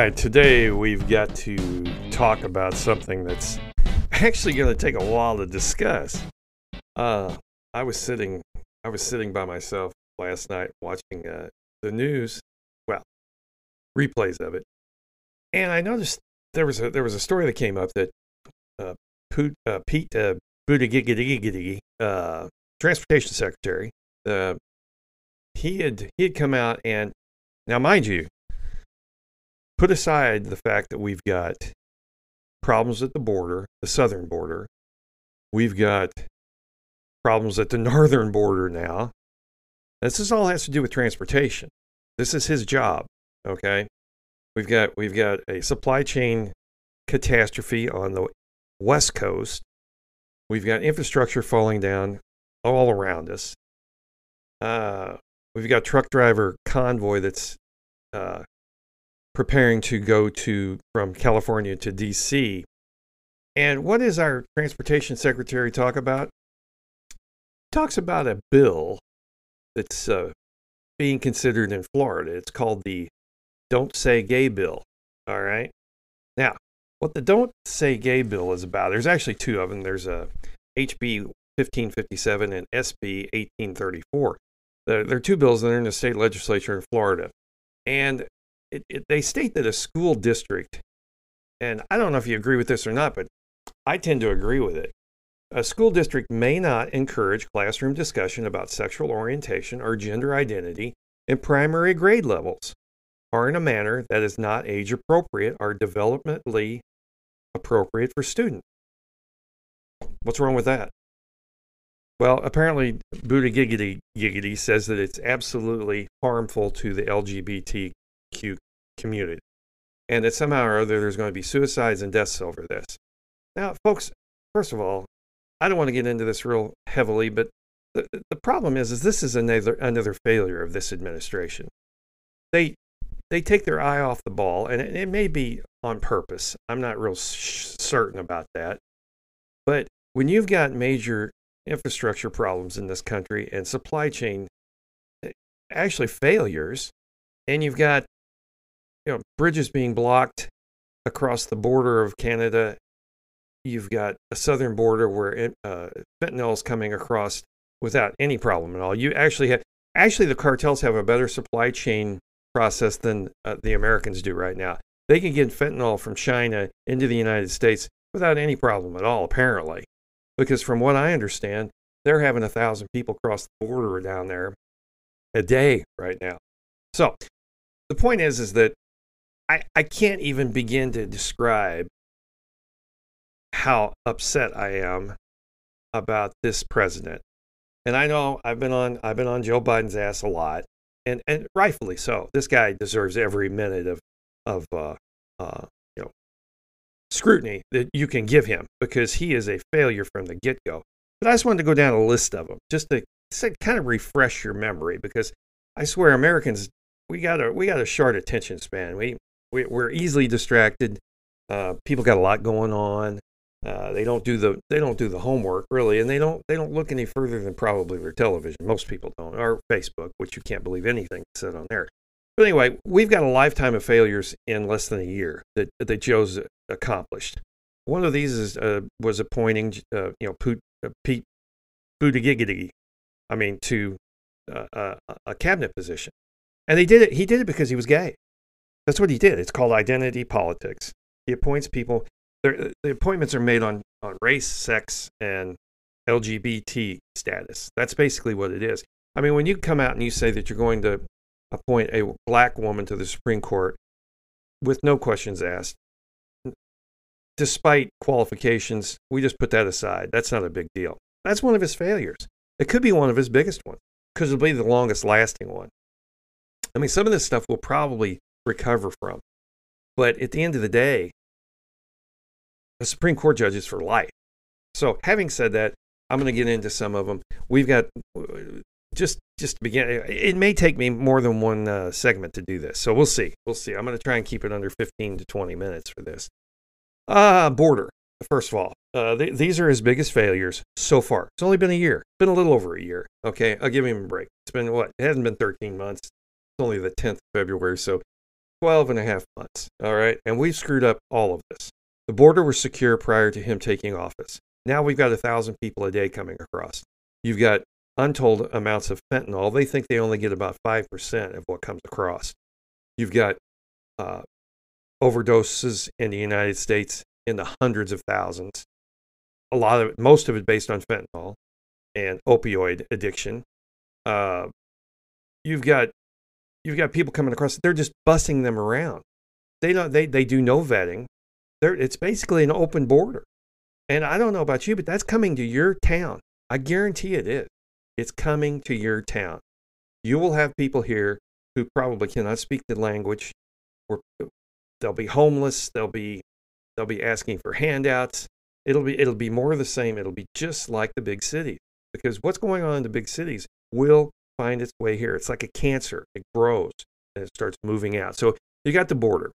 Right, today we've got to talk about something that's actually going to take a while to discuss. Uh, I was sitting, I was sitting by myself last night watching uh, the news, well, replays of it, and I noticed there was a there was a story that came up that uh, Pete, uh, Pete uh, Buttigieg, uh, transportation secretary, uh, he had he had come out and now mind you, put aside the fact that we've got problems at the border, the southern border, we've got problems at the northern border now. This is all has to do with transportation. This is his job. Okay, we've got we've got a supply chain catastrophe on the west coast. We've got infrastructure falling down all around us. Uh, we've got truck driver convoy that's uh, preparing to go to from California to DC. And what does our transportation secretary talk about? He talks about a bill that's uh, being considered in Florida. It's called the Don't Say Gay Bill. All right. Now, what the Don't Say Gay Bill is about, there's actually two of them. There's a HB 1557 and SB 1834. There, are two bills that are in the state legislature in Florida. And it, it, they state that a school district, and I don't know if you agree with this or not, but I tend to agree with it. A school district may not encourage classroom discussion about sexual orientation or gender identity in primary grade levels or in a manner that is not age appropriate or developmentally appropriate for students. What's wrong with that? Well, apparently, Buddha Giggity Giggity says that it's absolutely harmful to the LGBTQ community and that somehow or other there's going to be suicides and deaths over this. Now, folks, first of all, I don't want to get into this real heavily, but the, the problem is, is this is another, another failure of this administration. They, they take their eye off the ball, and it, it may be on purpose. I'm not real sh- certain about that. But when you've got major infrastructure problems in this country and supply chain eh, actually failures, and you've got you know bridges being blocked across the border of Canada. You've got a southern border where uh, fentanyl is coming across without any problem at all. You actually have actually the cartels have a better supply chain process than uh, the Americans do right now. They can get fentanyl from China into the United States without any problem at all, apparently, because from what I understand, they're having a thousand people cross the border down there a day right now. So the point is, is that I, I can't even begin to describe how upset I am about this president. And I know I've been on I've been on Joe Biden's ass a lot, and and rightfully so. This guy deserves every minute of of uh, uh, you know scrutiny that you can give him because he is a failure from the get go. But I just wanted to go down a list of them just to, to kind of refresh your memory because I swear Americans we got a we got a short attention span. We we, we're easily distracted. Uh, people got a lot going on. Uh, they don't do the they don't do the homework really, and they don't they don't look any further than probably their television. Most people don't, or Facebook, which you can't believe anything said on there. But anyway, we've got a lifetime of failures in less than a year that that Joe's accomplished. One of these is uh, was appointing uh, you know Pete, uh, Pete Buttigieg, I mean to uh, a cabinet position, and they did it. He did it because he was gay. That's what he did. It's called identity politics. He appoints people. The appointments are made on, on race, sex, and LGBT status. That's basically what it is. I mean, when you come out and you say that you're going to appoint a black woman to the Supreme Court with no questions asked, despite qualifications, we just put that aside. That's not a big deal. That's one of his failures. It could be one of his biggest ones because it'll be the longest lasting one. I mean, some of this stuff will probably recover from. But at the end of the day, a Supreme Court judge is for life. So, having said that, I'm going to get into some of them. We've got just just to begin. It may take me more than one uh, segment to do this, so we'll see. We'll see. I'm going to try and keep it under 15 to 20 minutes for this. Uh, border. First of all, uh, th- these are his biggest failures so far. It's only been a year. It's been a little over a year. Okay, I'll give him a break. It's been what? It hasn't been 13 months. It's only the 10th of February, so 12 and a half months. All right, and we've screwed up all of this. The border was secure prior to him taking office. Now we've got a thousand people a day coming across. You've got untold amounts of fentanyl. They think they only get about 5% of what comes across. You've got uh, overdoses in the United States in the hundreds of thousands. A lot of it, most of it based on fentanyl and opioid addiction. Uh, you've got you've got people coming across. They're just busting them around. They don't. They they do no vetting. They're, it's basically an open border. And I don't know about you, but that's coming to your town. I guarantee it is. It's coming to your town. You will have people here who probably cannot speak the language, or they'll be homeless. They'll be they'll be asking for handouts. It'll be it'll be more of the same. It'll be just like the big cities because what's going on in the big cities will find its way here. It's like a cancer. It grows and it starts moving out. So you got the border.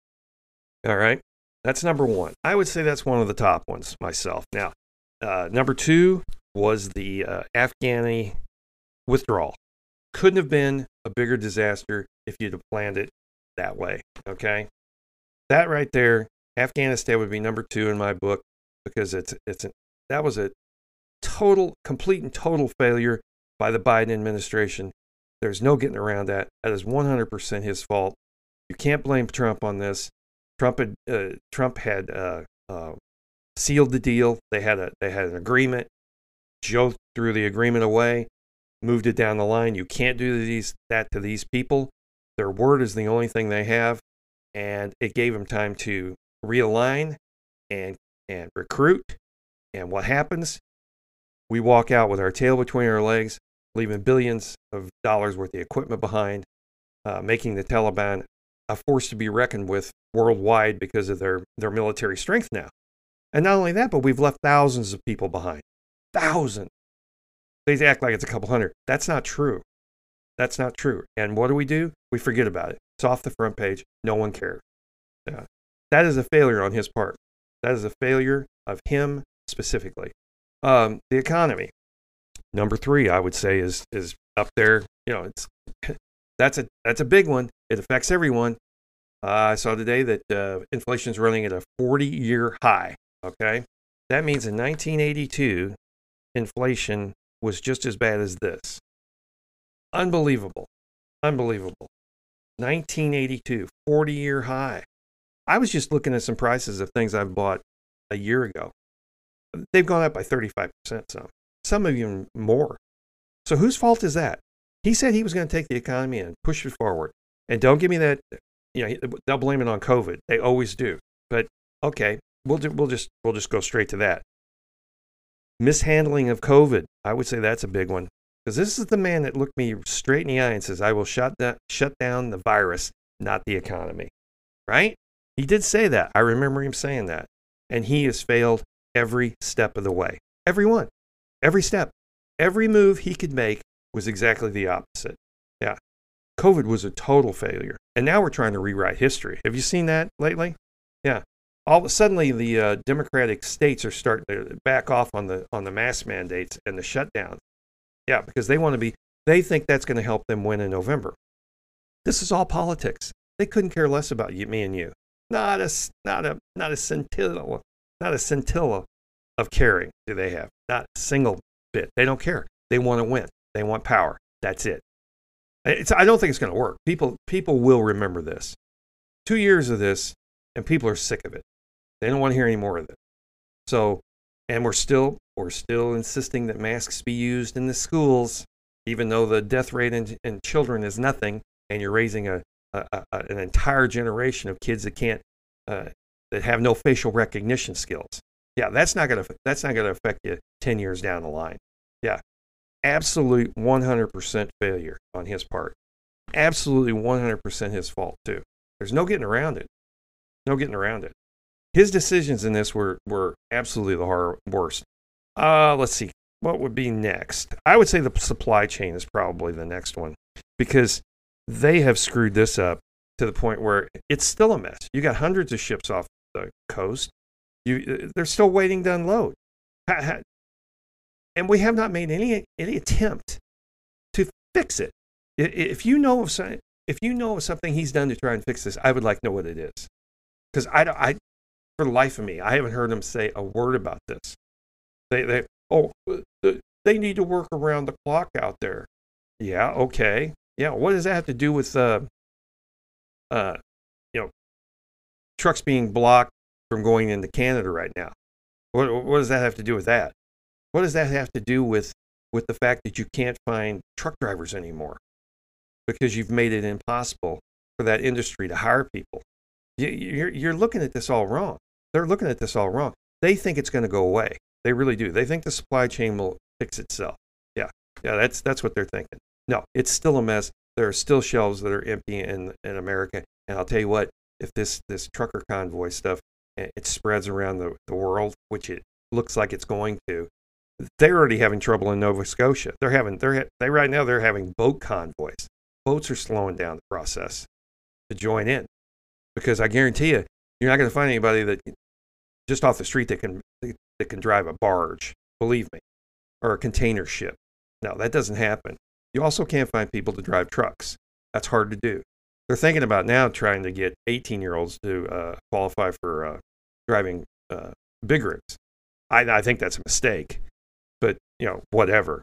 All right. That's number one. I would say that's one of the top ones myself. Now, uh, number two was the uh, Afghani withdrawal. Couldn't have been a bigger disaster if you'd have planned it that way. Okay. That right there, Afghanistan would be number two in my book because it's, it's, an, that was a total, complete and total failure by the Biden administration. There's no getting around that. That is 100% his fault. You can't blame Trump on this. Trump had uh, Trump had uh, uh, sealed the deal. They had a they had an agreement. Joe threw the agreement away, moved it down the line. You can't do these that to these people. Their word is the only thing they have, and it gave them time to realign and and recruit. And what happens? We walk out with our tail between our legs, leaving billions of dollars worth of equipment behind, uh, making the Taliban a force to be reckoned with worldwide because of their, their military strength now. And not only that, but we've left thousands of people behind. Thousands. They act like it's a couple hundred. That's not true. That's not true. And what do we do? We forget about it. It's off the front page. No one cares. Yeah. That is a failure on his part. That is a failure of him specifically. Um, the economy, number three, I would say is is up there. You know, it's that's a that's a big one. It affects everyone. Uh, I saw today that uh, inflation is running at a 40 year high. Okay. That means in 1982, inflation was just as bad as this. Unbelievable. Unbelievable. 1982, 40 year high. I was just looking at some prices of things I've bought a year ago. They've gone up by 35%, some, some even more. So whose fault is that? He said he was going to take the economy and push it forward. And don't give me that, you know, they'll blame it on COVID. They always do. But okay, we'll, do, we'll, just, we'll just go straight to that. Mishandling of COVID. I would say that's a big one. Because this is the man that looked me straight in the eye and says, I will shut, that, shut down the virus, not the economy. Right? He did say that. I remember him saying that. And he has failed every step of the way. Every one. Every step. Every move he could make was exactly the opposite. Yeah. COVID was a total failure. And now we're trying to rewrite history. Have you seen that lately? Yeah. All suddenly the uh, democratic states are starting to back off on the on the mask mandates and the shutdowns. Yeah, because they want to be they think that's going to help them win in November. This is all politics. They couldn't care less about you, me and you. Not a not a not a scintilla, not a scintilla of caring do they have. Not a single bit. They don't care. They want to win. They want power. That's it. It's, I don't think it's going to work. People, people will remember this. Two years of this, and people are sick of it. They don't want to hear any more of it. So, and we're still, we're still insisting that masks be used in the schools, even though the death rate in, in children is nothing, and you're raising a, a, a an entire generation of kids that can't, uh, that have no facial recognition skills. Yeah, that's not gonna that's not gonna affect you ten years down the line. Yeah, absolute 100% failure on his part. Absolutely 100% his fault, too. There's no getting around it. No getting around it. His decisions in this were were absolutely the hor- worst. Uh, let's see. What would be next? I would say the supply chain is probably the next one because they have screwed this up to the point where it's still a mess. You got hundreds of ships off the coast. You, uh, they're still waiting to unload, and we have not made any any attempt to fix it. If you know of some, if you know of something he's done to try and fix this, I would like to know what it is, because I, I, for the life of me, I haven't heard him say a word about this. They, they, oh, uh, they need to work around the clock out there. Yeah, okay. Yeah, what does that have to do with, uh, uh, you know, trucks being blocked from going into Canada right now? What, what does that have to do with that? What does that have to do with, with the fact that you can't find truck drivers anymore because you've made it impossible for that industry to hire people? You, you're, you're looking at this all wrong. They're looking at this all wrong. They think it's going to go away. They really do. They think the supply chain will fix itself. Yeah, yeah, that's that's what they're thinking. No, it's still a mess. There are still shelves that are empty in in America. And I'll tell you what, if this this trucker convoy stuff it spreads around the, the world, which it looks like it's going to, they're already having trouble in Nova Scotia. They're having they're they right now they're having boat convoys. Boats are slowing down the process to join in because I guarantee you, you're not going to find anybody that just off the street that can that can drive a barge. Believe me, or a container ship. No, that doesn't happen. You also can't find people to drive trucks. That's hard to do. They're thinking about now trying to get 18 year olds to uh, qualify for uh, driving uh, big rigs. I, I, think that's a mistake, but you know, whatever.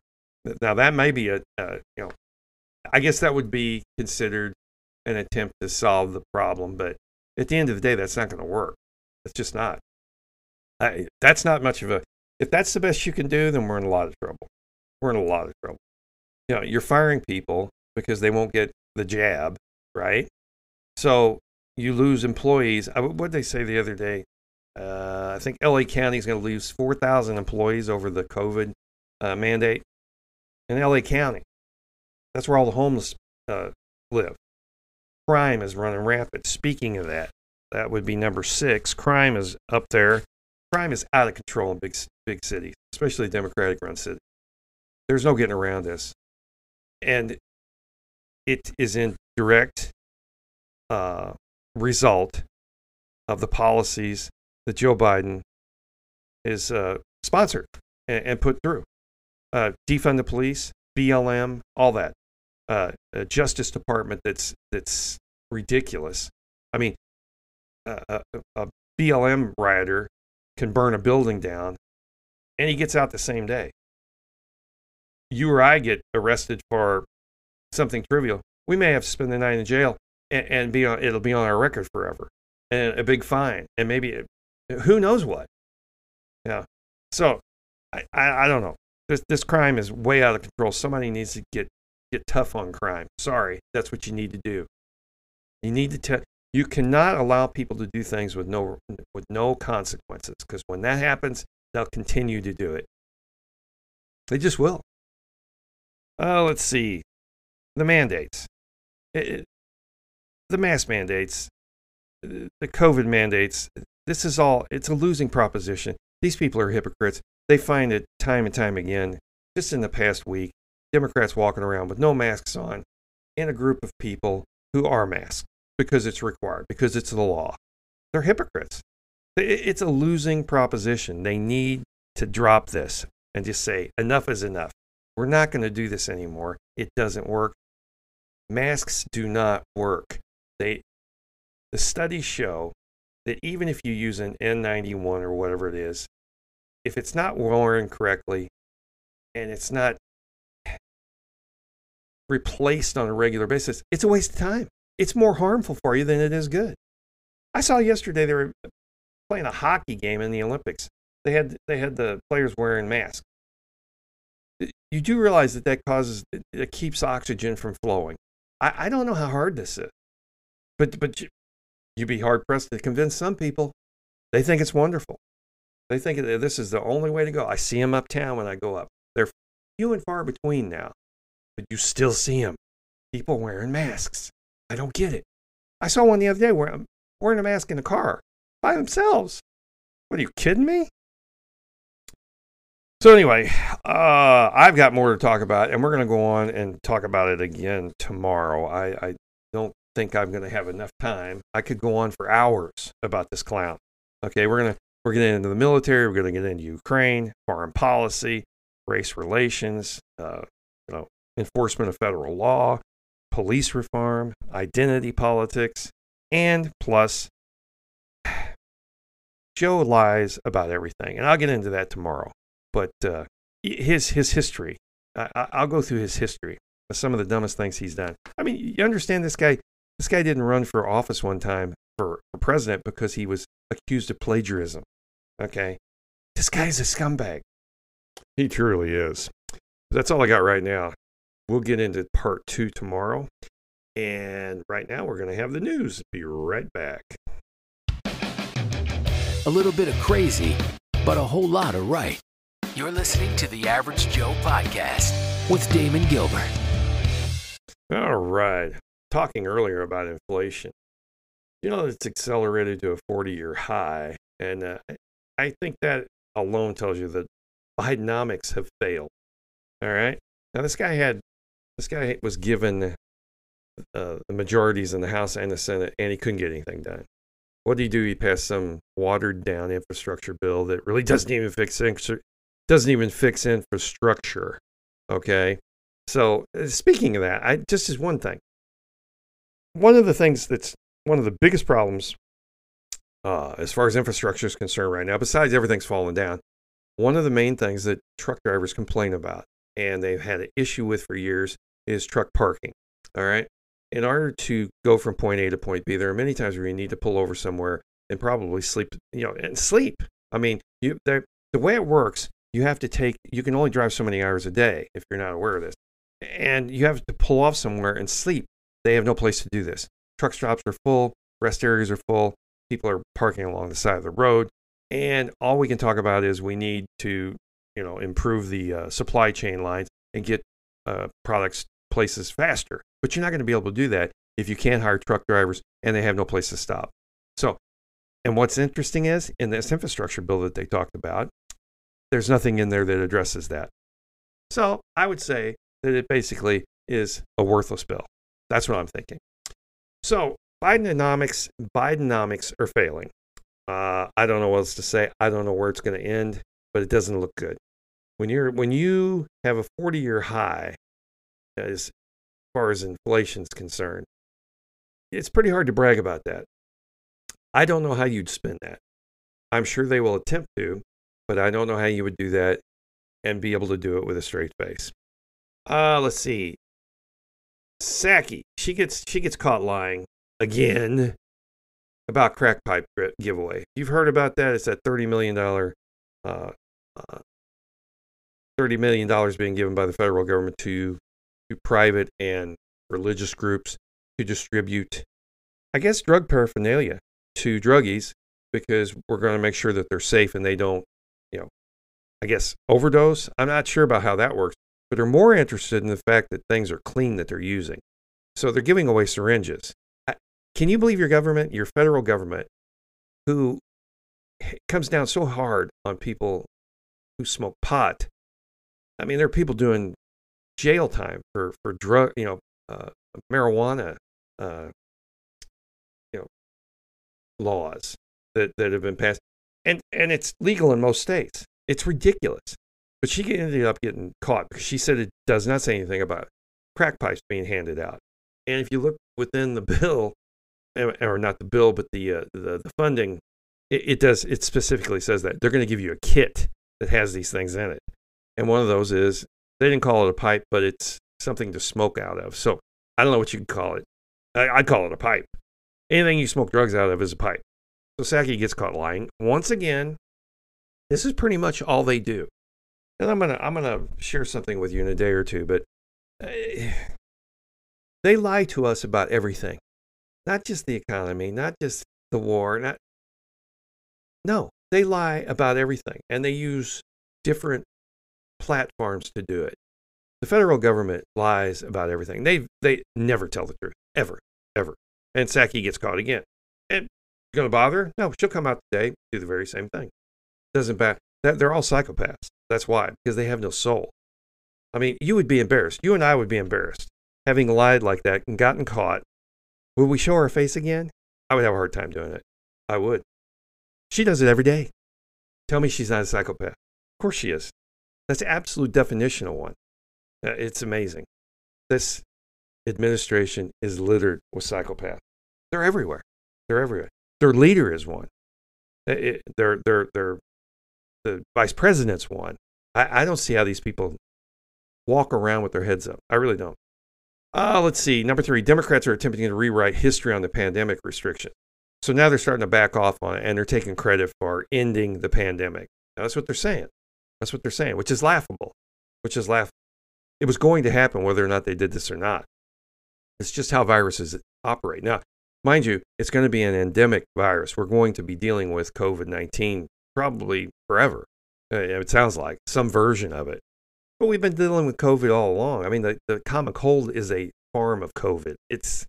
Now that may be a, you know, I guess that would be considered an attempt to solve the problem, but at the end of the day, that's not going to work. It's just not. I, that's not much of a. If that's the best you can do, then we're in a lot of trouble. We're in a lot of trouble you know, you're firing people because they won't get the jab, right? So you lose employees. What did they say the other day? Uh, I think LA County is going to lose 4,000 employees over the COVID uh, mandate in LA County. That's where all the homeless uh, live. Crime is running rampant. Speaking of that, that would be number six. Crime is up there. Crime is out of control in big big cities, especially Democratic run cities. There's no getting around this and it is in direct uh, result of the policies that Joe Biden is uh, sponsored and, and, put through. Uh, defund the police, BLM, all that. Uh, a Justice Department that's that's ridiculous. I mean, a, a BLM rioter can burn a building down, and he gets out the same day you or I get arrested for something trivial, we may have to spend the night in jail and, and be on, it'll be on our record forever and a big fine and maybe who knows what. Yeah. So I, I, I don't know. This, this crime is way out of control. Somebody needs to get, get tough on crime. Sorry. That's what you need to do. You need to tell, you cannot allow people to do things with no, with no consequences because when that happens, they'll continue to do it. They just will. Uh, let's see. The mandates. It, it, the mask mandates, the COVID mandates, this is all, it's a losing proposition. These people are hypocrites. They find it time and time again, just in the past week, Democrats walking around with no masks on in a group of people who are masked because it's required, because it's the law. They're hypocrites. It's a losing proposition. They need to drop this and just say, enough is enough. We're not going to do this anymore. It doesn't work. Masks do not work. They, the studies show that even if you use an N91 or whatever it is, if it's not worn correctly and it's not replaced on a regular basis, it's a waste of time. It's more harmful for you than it is good. I saw yesterday they were playing a hockey game in the Olympics. They had they had the players wearing masks you do realize that that causes it keeps oxygen from flowing. I, I don't know how hard this is, but but you'd be hard pressed to convince some people. They think it's wonderful. They think this is the only way to go. I see them uptown when I go up. They're few and far between now, but you still see them. People wearing masks. I don't get it. I saw one the other day where, wearing a mask in a car by themselves. What are you kidding me? So anyway, uh, I've got more to talk about, and we're going to go on and talk about it again tomorrow. I, I think I'm going to have enough time. I could go on for hours about this clown. Okay, we're gonna we're going to get into the military. We're going to get into Ukraine, foreign policy, race relations, uh, you know, enforcement of federal law, police reform, identity politics, and plus Joe lies about everything, and I'll get into that tomorrow. But uh, his his history, I, will go through his history, some of the dumbest things he's done. I mean, you understand this guy. This guy didn't run for office one time for, for president because he was accused of plagiarism. Okay, this guy's a scumbag. He truly is. That's all I got right now. We'll get into part two tomorrow. And right now, we're going to have the news. Be right back. A little bit of crazy, but a whole lot of right. You're listening to the Average Joe podcast with Damon Gilbert. All right. Talking earlier about inflation. You know, it's accelerated to a 40 year high. And uh, I think that alone tells you that Bidenomics have failed. All right. Now, this guy had, this guy was given uh, the majorities in the House and the Senate, and he couldn't get anything done. What did he do? He passed some watered down infrastructure bill that really doesn't even fix doesn't even fix infrastructure. Okay, so uh, speaking of that, I just as one thing. One of the things that's one of the biggest problems uh, as far as infrastructure is concerned right now, besides everything's falling down, one of the main things that truck drivers complain about and they've had an issue with for years is truck parking. All right in order to go from point A to point B, there are many times where you need to pull over somewhere and probably sleep, you know, and sleep. I mean, you the way it works, you have to take, you can only drive so many hours a day if you're not aware of this. And you have to pull off somewhere and sleep. They have no place to do this. Truck stops are full, rest areas are full, people are parking along the side of the road. And all we can talk about is we need to, you know, improve the uh, supply chain lines and get uh, products places faster. But you're not going to be able to do that if you can't hire truck drivers and they have no place to stop. So, and what's interesting is in this infrastructure bill that they talked about, there's nothing in there that addresses that. So I would say that it basically is a worthless bill. That's what I'm thinking. So Bidenomics, Bidenomics are failing. Uh, I don't know what else to say. I don't know where it's going to end, but it doesn't look good. When you're when you have a 40 year high as far as inflation is concerned. It's pretty hard to brag about that. I don't know how you'd spend that. I'm sure they will attempt to, but I don't know how you would do that and be able to do it with a straight face. Uh, let's see. Psaki, she gets she gets caught lying again about crack pipe giveaway. You've heard about that? It's that thirty million dollar, uh, uh, thirty million dollars being given by the federal government to to private and religious groups to distribute, I guess, drug paraphernalia to druggies because we're going to make sure that they're safe and they don't, you know, I guess, overdose. I'm not sure about how that works, but they're more interested in the fact that things are clean that they're using. So they're giving away syringes. Can you believe your government, your federal government, who comes down so hard on people who smoke pot? I mean, there are people doing jail time for for drug, you know, uh, marijuana, uh, you know, laws that that have been passed, and and it's legal in most states. It's ridiculous. But she ended up getting caught because she said it does not say anything about crack pipes being handed out. And if you look within the bill, or not the bill, but the uh, the, the funding, it, it does it specifically says that they're going to give you a kit that has these things in it, and one of those is they didn't call it a pipe, but it's something to smoke out of. So I don't know what you'd call it. I, I'd call it a pipe. Anything you smoke drugs out of is a pipe. So Psaki gets caught lying. Once again, this is pretty much all they do. And I'm gonna I'm gonna share something with you in a day or two, but uh, they lie to us about everything, not just the economy, not just the war, not no, they lie about everything, and they use different platforms to do it. The federal government lies about everything. They they never tell the truth ever ever. And Psaki gets caught again. And gonna bother her? No, she'll come out today, do the very same thing. Doesn't matter. They're all psychopaths. That's why, because they have no soul. I mean, you would be embarrassed. You and I would be embarrassed having lied like that and gotten caught. Would we show our face again? I would have a hard time doing it. I would. She does it every day. Tell me she's not a psychopath. Of course she is. That's absolute definition of one. Uh, it's amazing. This administration is littered with psychopaths. They're everywhere. They're everywhere. Their leader is one. It, their, their, their, the vice president's one. I, I don't see how these people walk around with their heads up. I really don't. Uh, let's see. Number three, Democrats are attempting to rewrite history on the pandemic restriction. So now they're starting to back off on it and they're taking credit for ending the pandemic. Now, that's what they're saying. That's what they're saying, which is laughable, which is laughable. It was going to happen whether or not they did this or not. It's just how viruses operate. Now, mind you, it's going to be an endemic virus. We're going to be dealing with COVID 19 probably forever. Uh, it sounds like some version of it. But we've been dealing with COVID all along. I mean, the, the common cold is a form of COVID. It's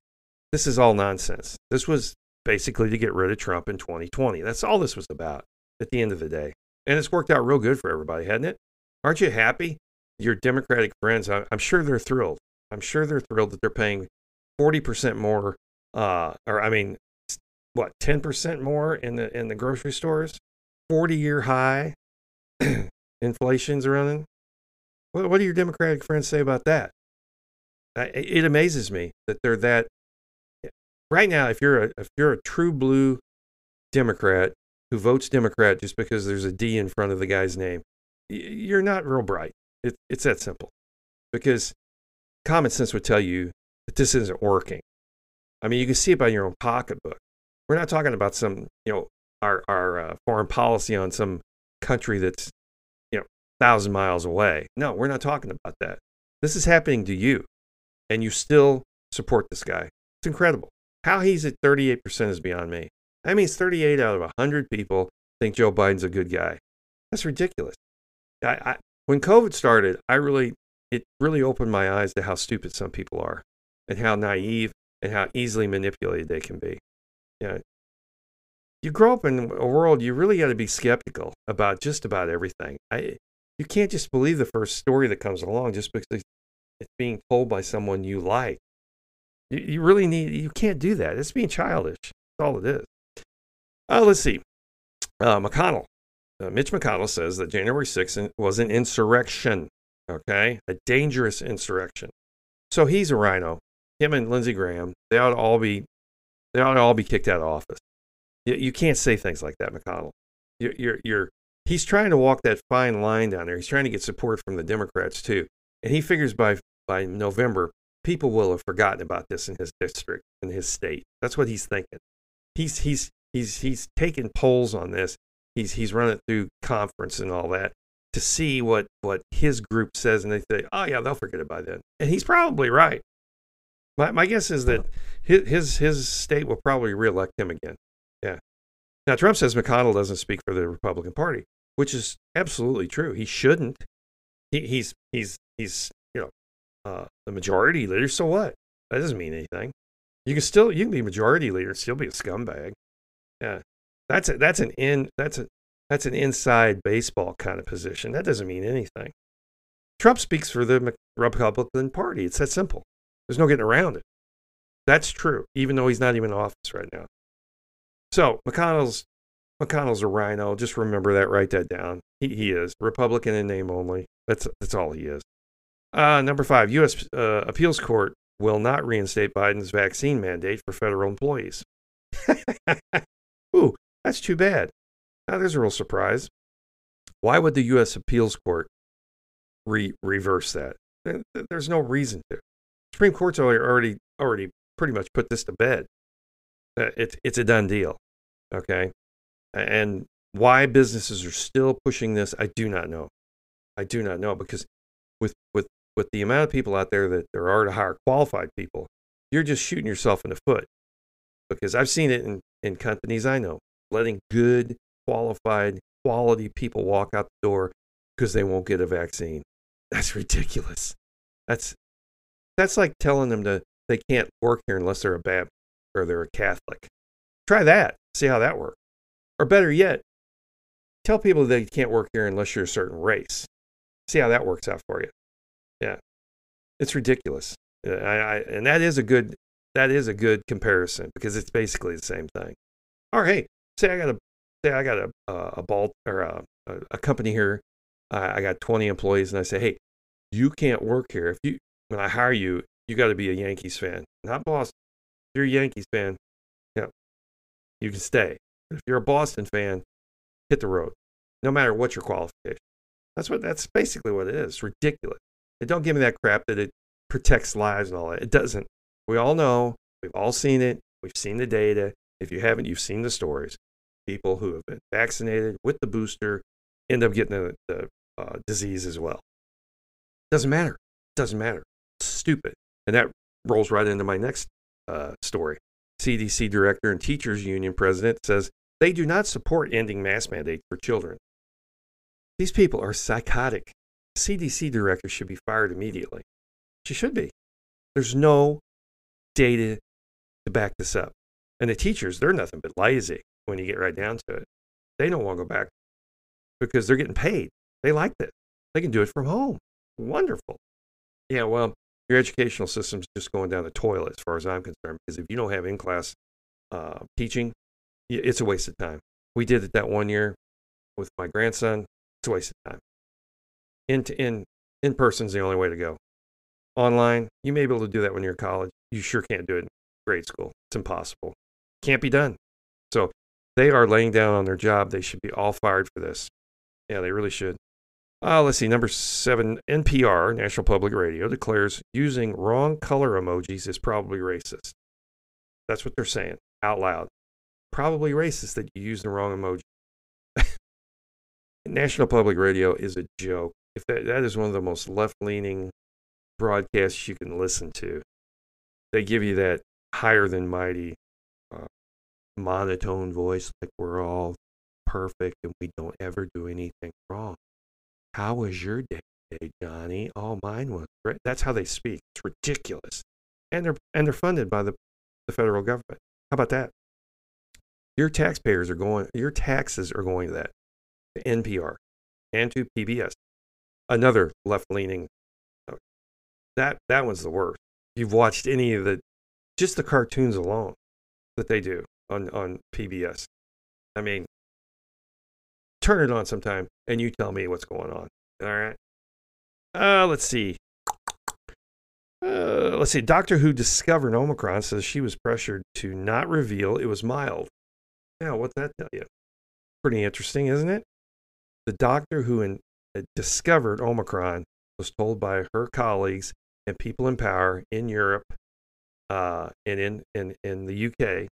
this is all nonsense. This was basically to get rid of Trump in 2020. That's all this was about at the end of the day. And it's worked out real good for everybody, hasn't it? Aren't you happy? Your Democratic friends, I'm sure they're thrilled. I'm sure they're thrilled that they're paying 40% more, uh, or I mean, what, 10% more in the in the grocery stores? 40 year high inflation's running. What, what do your Democratic friends say about that? It amazes me that they're that right now, if you're a if you're a true blue Democrat who votes Democrat just because there's a D in front of the guy's name, you're not real bright. It, it's that simple. Because common sense would tell you that this isn't working. I mean, you can see it by your own pocketbook. We're not talking about some, you know, our our uh, foreign policy on some country that's, you know, thousand miles away. No, we're not talking about that. This is happening to you, and you still support this guy. It's incredible. How he's at 38% is beyond me. That means 38 out of 100 people think Joe Biden's a good guy. That's ridiculous. I, I, when COVID started, I really, it really opened my eyes to how stupid some people are and how naive and how easily manipulated they can be. Yeah. You grow up in a world, you really got to be skeptical about just about everything. I, you can't just believe the first story that comes along just because it's being told by someone you like. You, you really need, you can't do that. It's being childish. That's all it is. Uh, let's see. Uh, McConnell. Uh, Mitch McConnell says that January 6th was an insurrection, okay? A dangerous insurrection. So he's a RINO. Him and Lindsey Graham, they ought to all be, they ought to all be kicked out of office. You, you can't say things like that, McConnell. You're, you're, you're, he's trying to walk that fine line down there. He's trying to get support from the Democrats too. And he figures by, by November, people will have forgotten about this in his district, in his state. That's what he's thinking. He's he's he's he's taking polls on this. He's he's running through conference and all that to see what what his group says, and they say, "Oh yeah, they'll forget it by then." And he's probably right. My my guess is that his his, his state will probably reelect him again. Now Trump says McConnell doesn't speak for the Republican Party, which is absolutely true. He shouldn't. He, he's he's he's you know uh, the majority leader. So what? That doesn't mean anything. You can still you can be majority leader and still be a scumbag. Yeah, that's a, that's an in that's a that's an inside baseball kind of position. That doesn't mean anything. Trump speaks for the Republican Party. It's that simple. There's no getting around it. That's true, even though he's not even in office right now. So McConnell's McConnell's a RINO. Just remember that. Write that down. He he is Republican in name only. That's that's all he is. Uh, number five, U.S. Uh, appeals court will not reinstate Biden's vaccine mandate for federal employees. Ooh, that's too bad. Now, there's a real surprise. Why would the U.S. appeals court re- reverse that? There's no reason to. Supreme Court's already already pretty much put this to bed. Uh, it's it's a done deal. Okay, and why businesses are still pushing this, I do not know. I do not know because with with with the amount of people out there that there are to hire qualified people, you're just shooting yourself in the foot. Because I've seen it in, in companies I know, letting good, qualified, quality people walk out the door because they won't get a vaccine. That's ridiculous. That's that's like telling them to they can't work here unless they're a Baptist or they're a Catholic. Try that. See how that works. Or better yet, tell people they can't work here unless you're a certain race. See how that works out for you. Yeah, it's ridiculous. I, I, and that is a good that is a good comparison because it's basically the same thing. Or hey, say I got a say I got a a, ball or a, a company here. I got 20 employees, and I say, hey, you can't work here. If you when I hire you, you got to be a Yankees fan, not Boston. If you're a Yankees fan, you can stay. If you're a Boston fan, hit the road, no matter what your qualification. That's what that's basically what it is. It's ridiculous. And don't give me that crap that it protects lives and all that. It doesn't. We all know. We've all seen it. We've seen the data. If you haven't, you've seen the stories. People who have been vaccinated with the booster end up getting the, the uh, disease as well. Doesn't matter. Doesn't matter. Stupid. And that rolls right into my next uh, story. CDC director and teachers union president says they do not support ending mask mandates for children. These people are psychotic. CDC director should be fired immediately. She should be. There's no data to back this up. And the teachers, they're nothing but lazy when you get right down to it. They don't want to go back because they're getting paid. They like this. They can do it from home. Wonderful. Yeah, well, your educational system's just going down the toilet as far as I'm concerned because if you don't have in class uh, teaching, it's a waste of time. We did it that one year with my grandson. It's a waste of time. In in in person's the only way to go. Online, you may be able to do that when you're in college. You sure can't do it in grade school. It's impossible. Can't be done. So they are laying down on their job. They should be all fired for this. Yeah, they really should. Uh, let's see. Number seven, NPR, National Public Radio, declares using wrong color emojis is probably racist. That's what they're saying out loud. Probably racist that you use the wrong emoji. National Public Radio is a joke. If that, that is one of the most left leaning broadcasts you can listen to, they give you that higher than mighty uh, monotone voice, like we're all perfect and we don't ever do anything wrong. How was your day Johnny? Oh, mine was great. That's how they speak. It's ridiculous. And they're and they're funded by the, the federal government. How about that? Your taxpayers are going your taxes are going to that. To NPR and to PBS. Another left leaning uh, that that one's the worst. You've watched any of the just the cartoons alone that they do on, on PBS. I mean, turn it on sometime and you tell me what's going on. All right. Uh, let's see. Uh, let's see. Doctor who discovered Omicron says she was pressured to not reveal it was mild. Now, what's that tell you? Pretty interesting, isn't it? The doctor who in, uh, discovered Omicron was told by her colleagues and people in power in Europe uh, and in, in, in the UK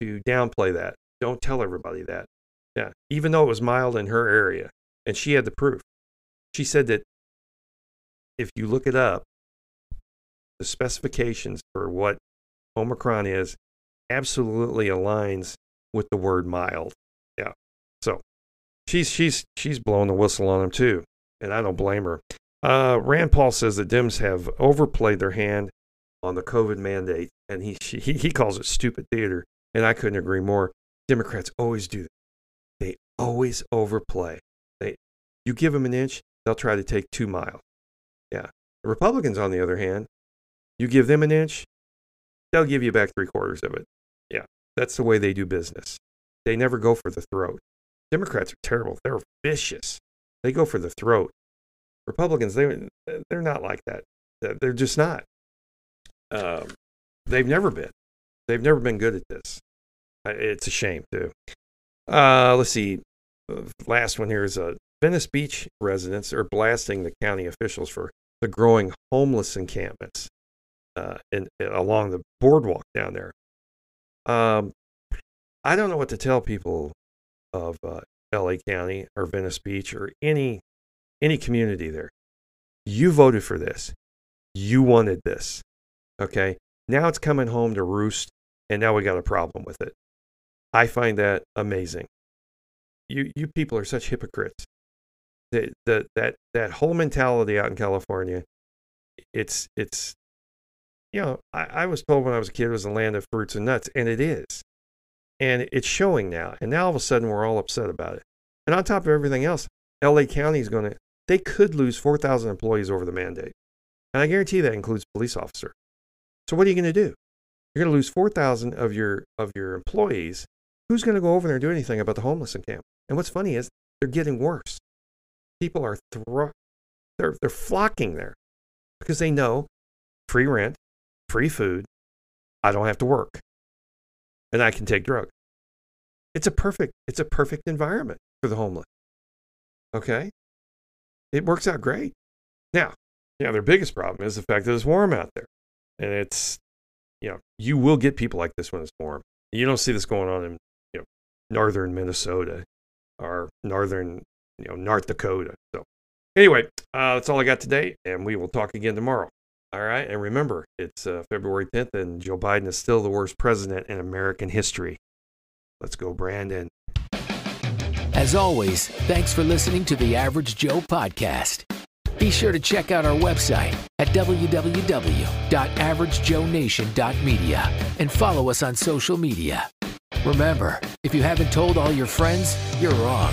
to downplay that. Don't tell everybody that. Yeah, even though it was mild in her area, and she had the proof. She said that if you look it up, the specifications for what Omicron is absolutely aligns with the word mild. Yeah. So she's she's she's blowing the whistle on them too, and I don't blame her. Uh, Rand Paul says the Dems have overplayed their hand on the COVID mandate, and he she, he calls it stupid theater, and I couldn't agree more. Democrats always do that always overplay. They, you give them an inch, they'll try to take two miles. Yeah. The Republicans, on the other hand, you give them an inch, they'll give you back three quarters of it. Yeah. That's the way they do business. They never go for the throat. Democrats are terrible. They're vicious. They go for the throat. Republicans, they, they're not like that. They're just not. Um, they've never been. They've never been good at this. It's a shame, too. Uh, let's see last one here is a uh, Venice Beach residents are blasting the county officials for the growing homeless encampments uh, in, along the boardwalk down there. Um, I don't know what to tell people of uh, LA County or Venice Beach or any any community there. You voted for this. You wanted this. Okay. Now it's coming home to roost, and now we got a problem with it. I find that amazing you you people are such hypocrites. The, the that that whole mentality out in California, it's it's you know, I, I was told when I was a kid it was a land of fruits and nuts, and it is. And it's showing now. And now all of a sudden we're all upset about it. And on top of everything else, LA County is going to, they could lose 4,000 employees over the mandate. And I guarantee that includes police officers. So what are you going to do? You're going to lose 4,000 of your, of your employees. Who's going to go over there and do anything about the homeless in camp? And what's funny is they're getting worse. People are thro- they're, they're flocking there because they know free rent, free food, I don't have to work, and I can take drugs. It's a perfect, it's a perfect environment for the homeless. Okay? It works out great. Now, yeah, their biggest problem is the fact that it's warm out there. And it's, you know, you will get people like this when it's warm. You don't see this going on in, you know, northern Minnesota or northern, you know, North Dakota. So, anyway, uh, that's all I got today, and we will talk again tomorrow. All right. And remember, it's uh, February 10th, and Joe Biden is still the worst president in American history. Let's go, Brandon. As always, thanks for listening to the Average Joe podcast. Be sure to check out our website at www.averagejoenation.media and follow us on social media. Remember, if you haven't told all your friends, you're wrong.